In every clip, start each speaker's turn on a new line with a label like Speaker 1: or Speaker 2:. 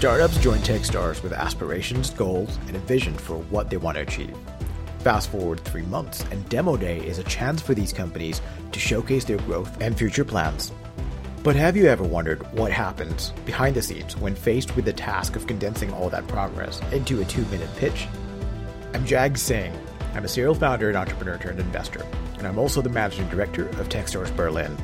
Speaker 1: Startups join Techstars with aspirations, goals, and a vision for what they want to achieve. Fast forward three months, and Demo Day is a chance for these companies to showcase their growth and future plans. But have you ever wondered what happens behind the scenes when faced with the task of condensing all that progress into a two minute pitch? I'm Jag Singh. I'm a serial founder and entrepreneur turned investor, and I'm also the managing director of Techstars Berlin.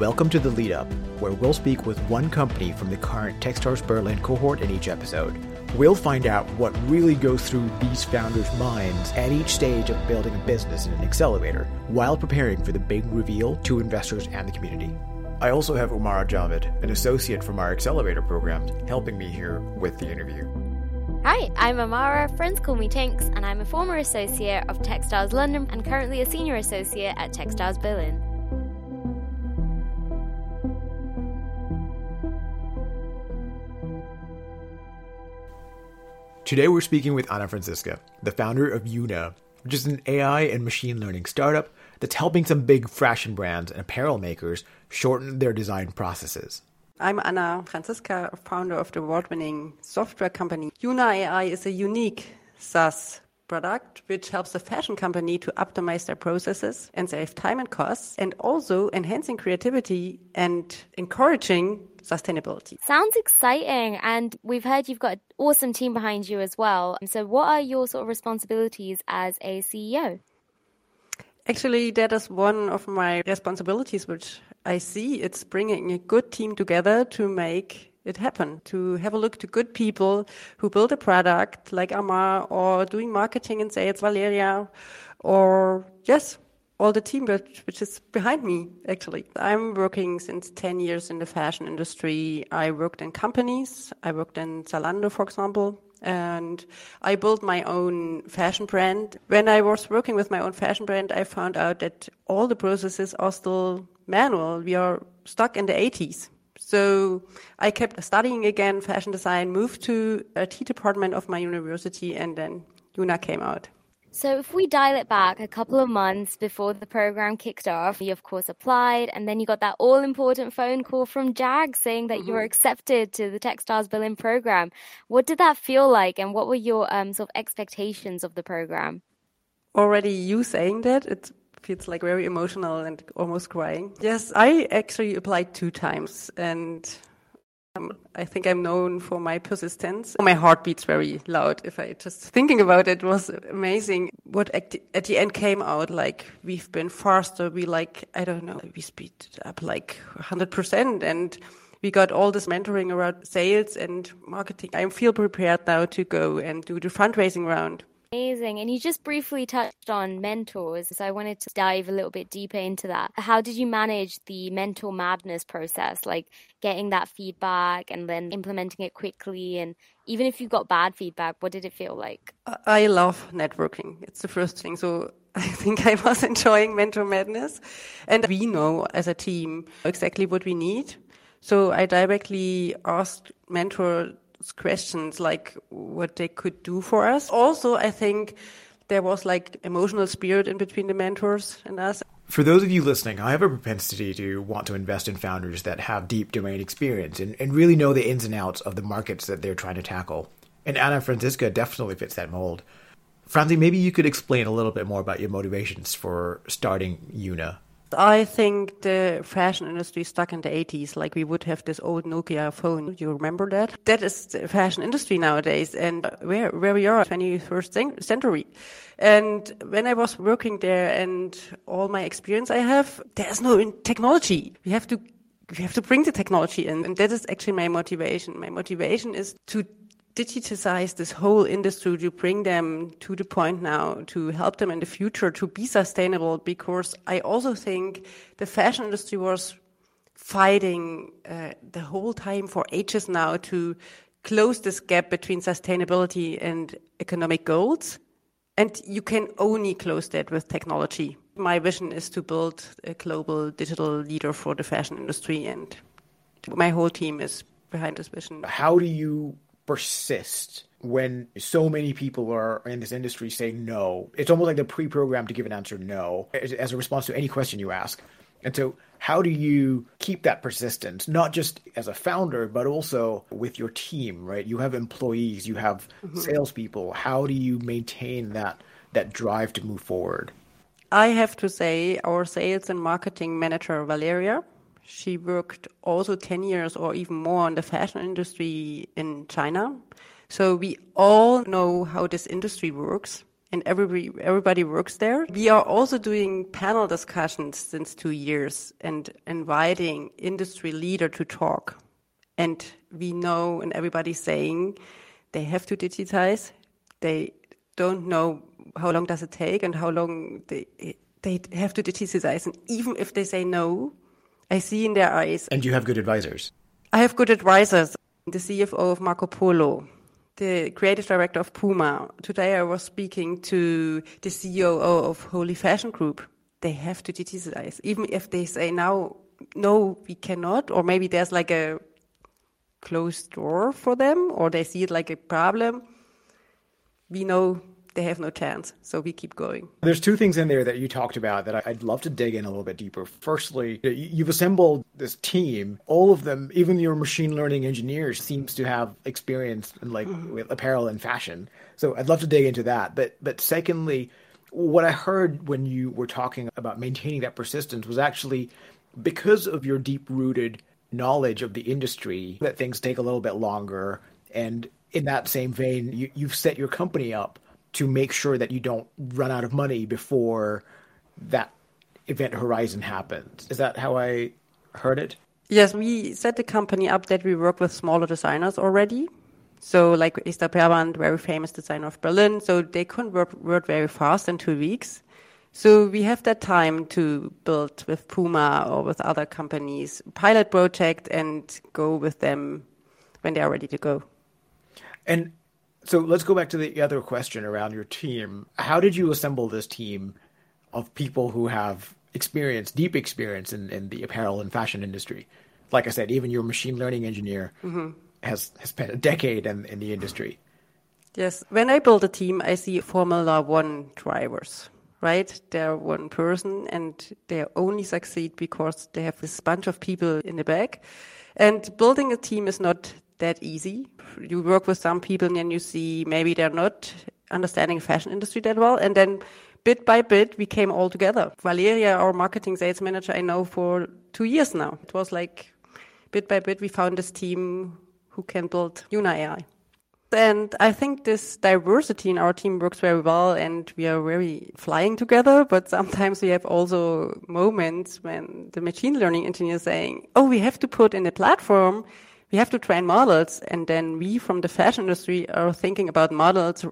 Speaker 1: Welcome to the lead up, where we'll speak with one company from the current Techstars Berlin cohort in each episode. We'll find out what really goes through these founders' minds at each stage of building a business in an accelerator while preparing for the big reveal to investors and the community. I also have Umara Javid, an associate from our accelerator program, helping me here with the interview.
Speaker 2: Hi, I'm Amara, friends call me Tinks, and I'm a former associate of Techstars London and currently a senior associate at Techstars Berlin.
Speaker 1: Today we're speaking with Anna Franziska, the founder of Yoona, which is an AI and machine learning startup that's helping some big fashion brands and apparel makers shorten their design processes.
Speaker 3: I'm Anna Franziska, founder of the award winning software company. Yoona AI is a unique SaaS product which helps the fashion company to optimize their processes and save time and costs, and also enhancing creativity and encouraging sustainability.
Speaker 2: Sounds exciting. And we've heard you've got an awesome team behind you as well. So, what are your sort of responsibilities as a CEO?
Speaker 3: Actually, that is one of my responsibilities, which I see. It's bringing a good team together to make it happen, to have a look to good people who build a product like Amar or doing marketing and sales, Valeria, or yes, all the team which, which is behind me, actually. I'm working since 10 years in the fashion industry. I worked in companies. I worked in Zalando, for example, and I built my own fashion brand. When I was working with my own fashion brand, I found out that all the processes are still manual. We are stuck in the 80s. So I kept studying again fashion design, moved to a T department of my university, and then Yoona came out.
Speaker 2: So, if we dial it back a couple of months before the program kicked off, you of course applied, and then you got that all important phone call from JAG saying that mm-hmm. you were mm-hmm. accepted to the Techstars Berlin program. What did that feel like, and what were your um, sort of expectations of the program?
Speaker 3: Already, you saying that, it feels like very emotional and almost crying. Yes, I actually applied two times, and um, I think I'm known for my persistence. My heart beats very loud. If I just thinking about it, was amazing. What at the, at the end came out like we've been faster. We like I don't know. We speed up like 100 percent and we got all this mentoring around sales and marketing. I feel prepared now to go and do the fundraising round.
Speaker 2: Amazing. And you just briefly touched on mentors. So I wanted to dive a little bit deeper into that. How did you manage the mentor madness process? Like getting that feedback and then implementing it quickly. And even if you got bad feedback, what did it feel like?
Speaker 3: I love networking. It's the first thing. So I think I was enjoying mentor madness. And we know as a team exactly what we need. So I directly asked mentor questions like what they could do for us. Also, I think there was like emotional spirit in between the mentors and us.
Speaker 1: For those of you listening, I have a propensity to want to invest in founders that have deep domain experience and, and really know the ins and outs of the markets that they're trying to tackle. And Anna Franziska definitely fits that mold. Franzi, maybe you could explain a little bit more about your motivations for starting Yoona.
Speaker 3: I think the fashion industry stuck in the 80s, like we would have this old Nokia phone. You remember that? That is the fashion industry nowadays, and where where we are, 21st century. And when I was working there, and all my experience I have, there's no technology. We have to we have to bring the technology in, and that is actually my motivation. My motivation is to digitize this whole industry to bring them to the point now to help them in the future to be sustainable because I also think the fashion industry was fighting uh, the whole time for ages now to close this gap between sustainability and economic goals. And you can only close that with technology. My vision is to build a global digital leader for the fashion industry, and my whole team is behind this vision.
Speaker 1: How do you persist when so many people are in this industry saying no. It's almost like they're pre-programmed to give an answer no as a response to any question you ask. And so, How do you keep that persistence, not just as a founder, but also with your team, right? You have employees, you have mm-hmm. salespeople. How do you maintain that that drive to move forward?
Speaker 3: I have to say, our sales and marketing manager, Valeria, she worked also 10 years or even more in the fashion industry in China. So we all know how this industry works and everybody, everybody works there. We are also doing panel discussions since two years and inviting industry leader to talk. And we know and everybody's saying they have to digitize. They don't know how long does it take and how long they, they have to digitize. And even if they say no, I see in their eyes.
Speaker 1: And you have good advisors.
Speaker 3: I have good advisors. The CFO of Marc O'Polo, the creative director of Puma. Today I was speaking to the CEO of Holy Fashion Group. They have to digitize. Even if they say now, no, we cannot, or maybe there's like a closed door for them, or they see it like a problem, we know they have no chance. So we keep going.
Speaker 1: There's two things in there that you talked about that I'd love to dig in a little bit deeper. Firstly, you've assembled this team. All of them, even your machine learning engineers, seems to have experience in like mm-hmm. with apparel and fashion. So I'd love to dig into that. But but secondly, what I heard when you were talking about maintaining that persistence was actually because of your deep rooted knowledge of the industry that things take a little bit longer and in that same vein you, you've set your company up to make sure that you don't run out of money before that event horizon happens. Is that how I heard it?
Speaker 3: Yes, we set the company up that we work with smaller designers already. So, like Esther Perbandt, very famous designer of Berlin, so they couldn't work, work very fast in two weeks. So we have that time to build with Puma or with other companies pilot project and go with them when they are ready to go.
Speaker 1: And so let's go back to the other question around your team. How did you assemble this team of people who have experience, deep experience in, in the apparel and fashion industry? Like I said, even your machine learning engineer mm-hmm. has, has spent a decade in, in the industry.
Speaker 3: Yes. When I build a team, I see Formula One drivers, right? They're one person and they only succeed because they have this bunch of people in the back. And building a team is not that easy. You work with some people and then you see maybe they're not understanding fashion industry that well. And then bit by bit, we came all together. Valeria, our marketing sales manager, I know for two years now. It was like bit by bit, we found this team who can build Yoona AI. And I think this diversity in our team works very well and we are very flying together. But sometimes we have also moments when the machine learning engineer is saying, Oh, we have to put in a platform we have to train models. And then we from the fashion industry are thinking about models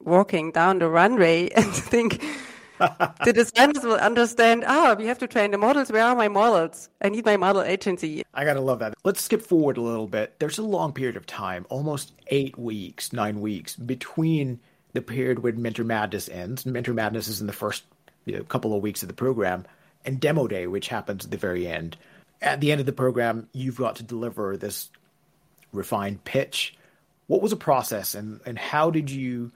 Speaker 3: walking down the runway and think the designers will understand, ah, we have to train the models. Where are my models? I need my model agency.
Speaker 1: I got to love that. Let's skip forward a little bit. There's a long period of time, almost eight weeks, nine weeks, between the period when Mentor Madness ends. Mentor Madness is in the first you know, couple of weeks of the program, and Demo Day, which happens at the very end at the end of the program, you've got to deliver this refined pitch. What was the process and, and how did you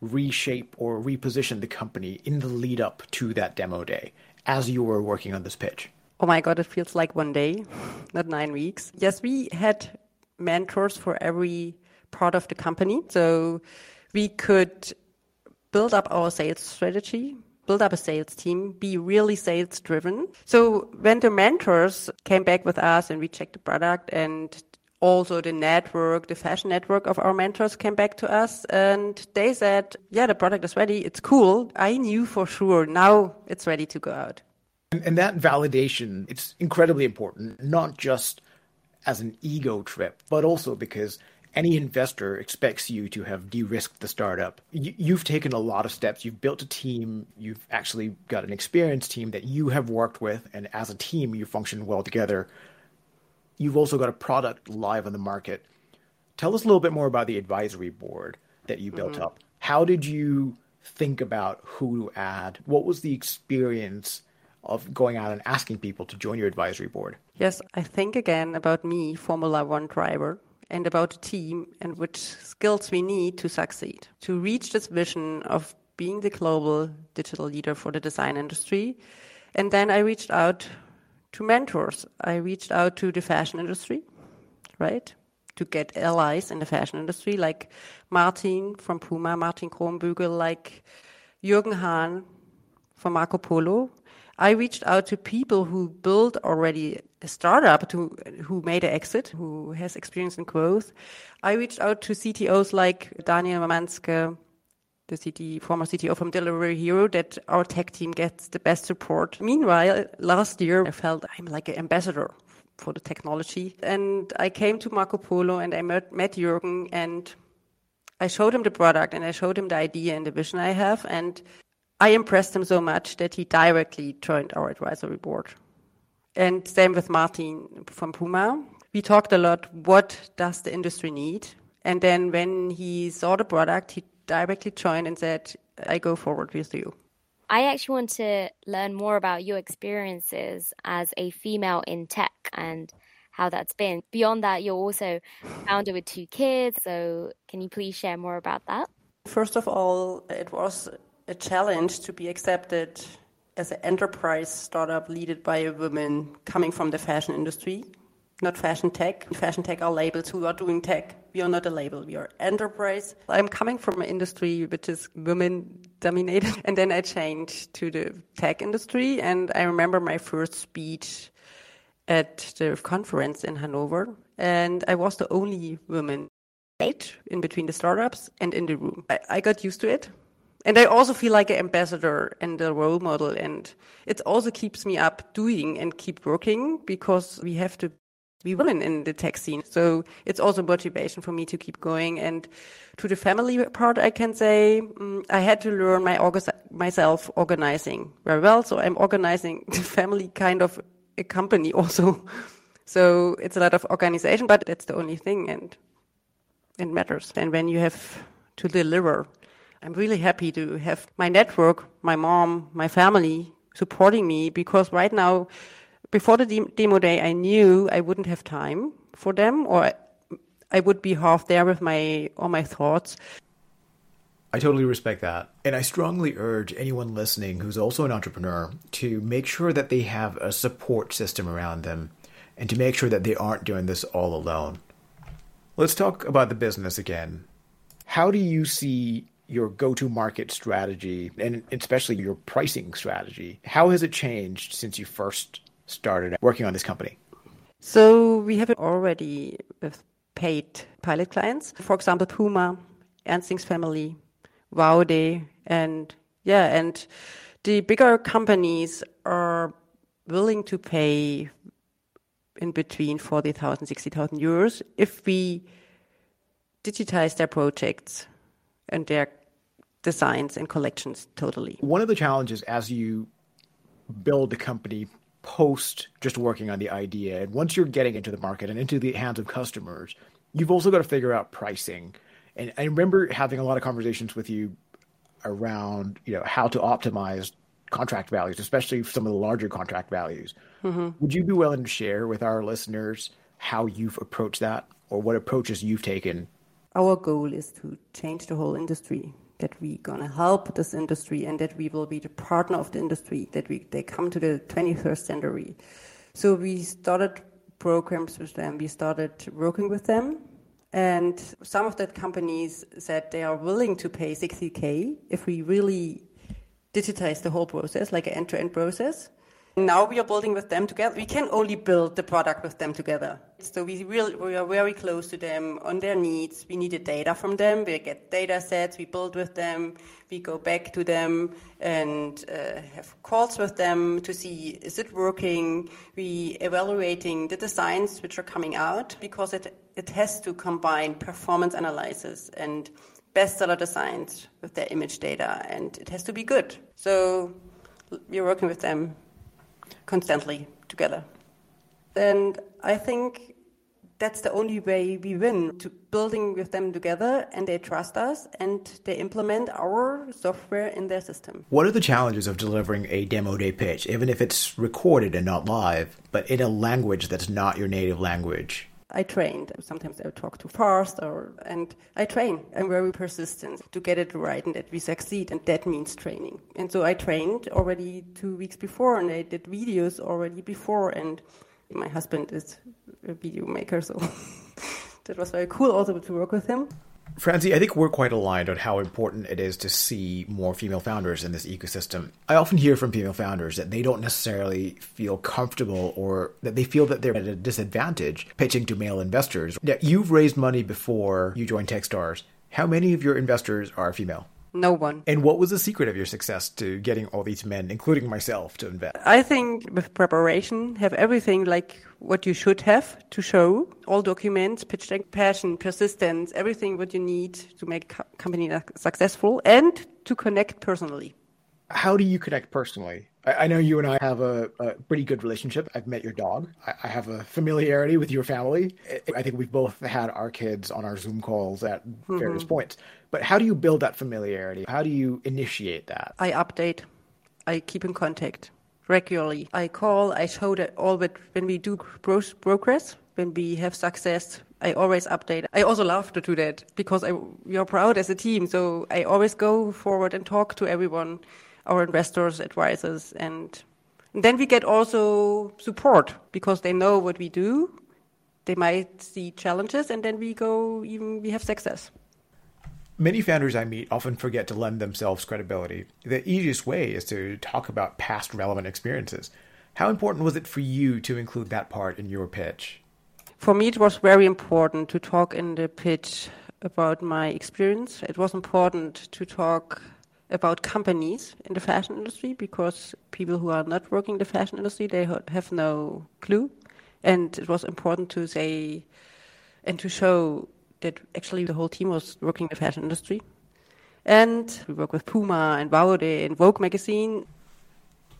Speaker 1: reshape or reposition the company in the lead up to that demo day as you were working on this pitch?
Speaker 3: Oh my God, it feels like one day, not nine weeks. Yes, we had mentors for every part of the company. So we could build up our sales strategy build up a sales team, be really sales driven. So when the mentors came back with us and we checked the product and also the network, the fashion network of our mentors came back to us and they said, yeah, the product is ready. It's cool. I knew for sure now it's ready to go out.
Speaker 1: And, and that validation, it's incredibly important, not just as an ego trip, but also because any investor expects you to have de-risked the startup. You've taken a lot of steps. You've built a team. You've actually got an experienced team that you have worked with, and as a team, you function well together. You've also got a product live on the market. Tell us a little bit more about the advisory board that you built mm-hmm. up. How did you think about who to add? What was the experience of going out and asking people to join your advisory board?
Speaker 3: Yes, I think again about me, Formula One driver and about a team and which skills we need to succeed to reach this vision of being the global digital leader for the design industry. And then I reached out to mentors. I reached out to the fashion industry, right? To get allies in the fashion industry, like Martin from Puma, Martin Kronbügel, like Jürgen Hahn from Marc O'Polo. I reached out to people who built already a startup to, who made an exit, who has experience in growth. I reached out to CTOs like Daniel Mamanske, the CT, former CTO from Delivery Hero, that our tech team gets the best support. Meanwhile, last year I felt I'm like an ambassador for the technology. And I came to Marc O'Polo and I met, met Jürgen and I showed him the product and I showed him the idea and the vision I have. And I impressed him so much that he directly joined our advisory board. And same with Martin from Puma. We talked a lot. What does the industry need? And then when he saw the product, he directly joined and said, I go forward with you.
Speaker 2: I actually want to learn more about your experiences as a female in tech and how that's been. Beyond that, you're also founder with two kids. So, can you please share more about that?
Speaker 3: First of all, it was a challenge to be accepted as an enterprise startup led by a woman coming from the fashion industry not fashion tech. Fashion tech are labels who are doing tech. We are not a label. We are enterprise. I'm coming from an industry which is women dominated. And then I changed to the tech industry. And I remember my first speech at the conference in Hanover. And I was the only woman in between the startups and in the room. I, I got used to it. And I also feel like an ambassador and a role model. And it also keeps me up doing and keep working because we have to be women in the tech scene. So it's also motivation for me to keep going. And to the family part, I can say um, I had to learn my myself organizing very well. So I'm organizing the family kind of a company also. So it's a lot of organization, but that's the only thing, and it matters. And when you have to deliver, I'm really happy to have my network, my mom, my family supporting me because right now before the demo day, I knew I wouldn't have time for them, or I would be half there with my all my thoughts.
Speaker 1: I totally respect that. And I strongly urge anyone listening who's also an entrepreneur to make sure that they have a support system around them and to make sure that they aren't doing this all alone. Let's talk about the business again. How do you see your go to market strategy and especially your pricing strategy? How has it changed since you first started working on this company?
Speaker 3: So we have already uh, paid pilot clients. For example, Puma, Ernsting's family, Vaude, and yeah, and the bigger companies are willing to pay in between 40,000, 60,000 euros if we digitize their projects and their designs and collections totally.
Speaker 1: One of the challenges as you build the company post just working on the idea. And once you're getting into the market and into the hands of customers, you've also got to figure out pricing. And I remember having a lot of conversations with you around, you know, how to optimize contract values, especially some of the larger contract values. Mm-hmm. Would you be willing to share with our listeners how you've approached that or what approaches you've taken?
Speaker 3: Our goal is to change the whole industry that we're going to help this industry and that we will be the partner of the industry, that we, they come to the 21st century. So we started programs with them, we started working with them. And some of the companies said they are willing to pay 60K if we really digitize the whole process, like an end to end process. Now we are building with them together. We can only build the product with them together. So we really we are very close to them on their needs. We needed data from them. We get data sets. We build with them. We go back to them and uh, have calls with them to see is it working. We evaluating the designs which are coming out because it it has to combine performance analysis and bestseller designs with their image data, and it has to be good. So we're working with them constantly together. And I think that's the only way we win to building with them together and they trust us and they implement our software in their system.
Speaker 1: What are the challenges of delivering a demo day pitch, even if it's recorded and not live, but in a language that's not your native language?
Speaker 3: I trained. Sometimes I talk too fast, or and I train. I'm very persistent to get it right and that we succeed, and that means training. And so I trained already two weeks before, and I did videos already before. And my husband is a video maker, so that was very cool also to work with him.
Speaker 1: Franzi, I think we're quite aligned on how important it is to see more female founders in this ecosystem. I often hear from female founders that they don't necessarily feel comfortable or that they feel that they're at a disadvantage pitching to male investors. Now, you've raised money before you joined Techstars. How many of your investors are female?
Speaker 3: No one.
Speaker 1: And what was the secret of your success to getting all these men, including myself, to invest?
Speaker 3: I think with preparation, have everything like what you should have to show all documents, pitch deck, passion, persistence, everything what you need to make a company successful and to connect personally.
Speaker 1: How do you connect personally? I, know you and I have a, a, pretty good relationship. I've met your dog. I, I, have a familiarity with your family. I think we've both had our kids on our Zoom calls at mm-hmm. various points. But how do you build that familiarity? How do you initiate that?
Speaker 3: I update. I keep in contact regularly. I call. I show that all but when we do progress, when we have success. I always update. I also love to do that because I, we are proud as a team. So I always go forward and talk to everyone, our investors, advisors, and, and then we get also support because they know what we do. They might see challenges, and then we go even we have success.
Speaker 1: Many founders I meet often forget to lend themselves credibility. The easiest way is to talk about past relevant experiences. How important was it for you to include that part in your pitch?
Speaker 3: For me, it was very important to talk in the pitch about my experience. It was important to talk about companies in the fashion industry because people who are not working in the fashion industry they have no clue and it was important to say and to show that actually the whole team was working in the fashion industry. And we work with Puma and Vaude and Vogue magazine.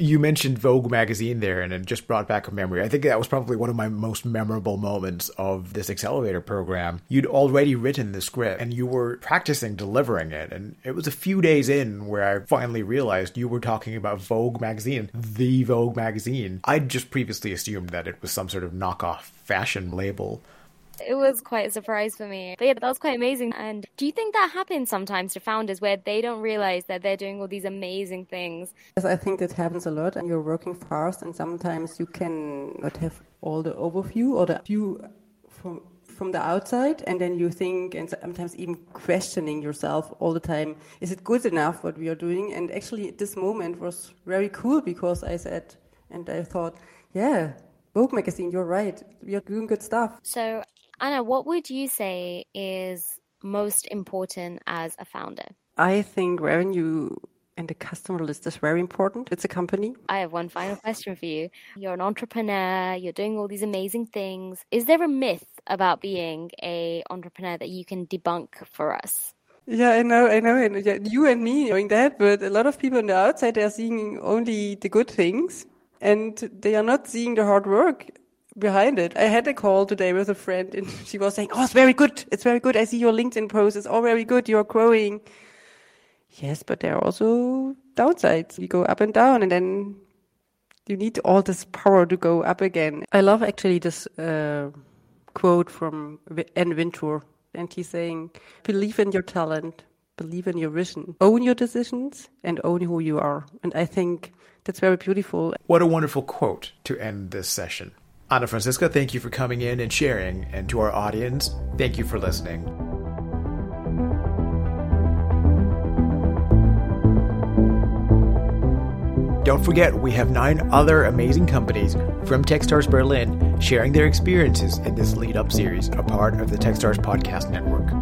Speaker 1: You mentioned Vogue magazine there, and it just brought back a memory. I think that was probably one of my most memorable moments of this accelerator program. You'd already written the script and you were practicing delivering it. And it was a few days in where I finally realized you were talking about Vogue magazine, the Vogue magazine. I'd just previously assumed that it was some sort of knockoff fashion label.
Speaker 2: It was quite a surprise for me. But yeah, that was quite amazing. And do you think that happens sometimes to founders where they don't realize that they're doing all these amazing things?
Speaker 3: Yes, I think that happens a lot. And you're working fast, and sometimes you can not have all the overview or the view from from the outside and then you think and sometimes even questioning yourself all the time is it good enough what we are doing and actually this moment was very cool because i said and i thought yeah Vogue magazine, you're right. We are doing good stuff.
Speaker 2: So Anna, what would you say is most important as a founder?
Speaker 3: I think revenue and the customer list is very important. It's a company.
Speaker 2: I have one final question for you. You're an entrepreneur, you're doing all these amazing things. Is there a myth about being a entrepreneur that you can debunk for us?
Speaker 3: Yeah, I know, I know. And you and me knowing that, but a lot of people on the outside they are seeing only the good things and they are not seeing the hard work behind it. I had a call today with a friend and she was saying, Oh, it's very good. It's very good. I see your LinkedIn post. It's all very good. You're growing. Yes, but there are also downsides. You go up and down and then you need all this power to go up again. I love actually this uh, quote from Anna Wintour. And he's saying, believe in your talent, believe in your vision, own your decisions and own who you are. And I think that's very beautiful.
Speaker 1: What a wonderful quote to end this session. Anna Franziska, thank you for coming in and sharing. And to our audience, thank you for listening. Don't forget, we have nine other amazing companies from Techstars Berlin sharing their experiences in this lead up series, a part of the Techstars Podcast Network.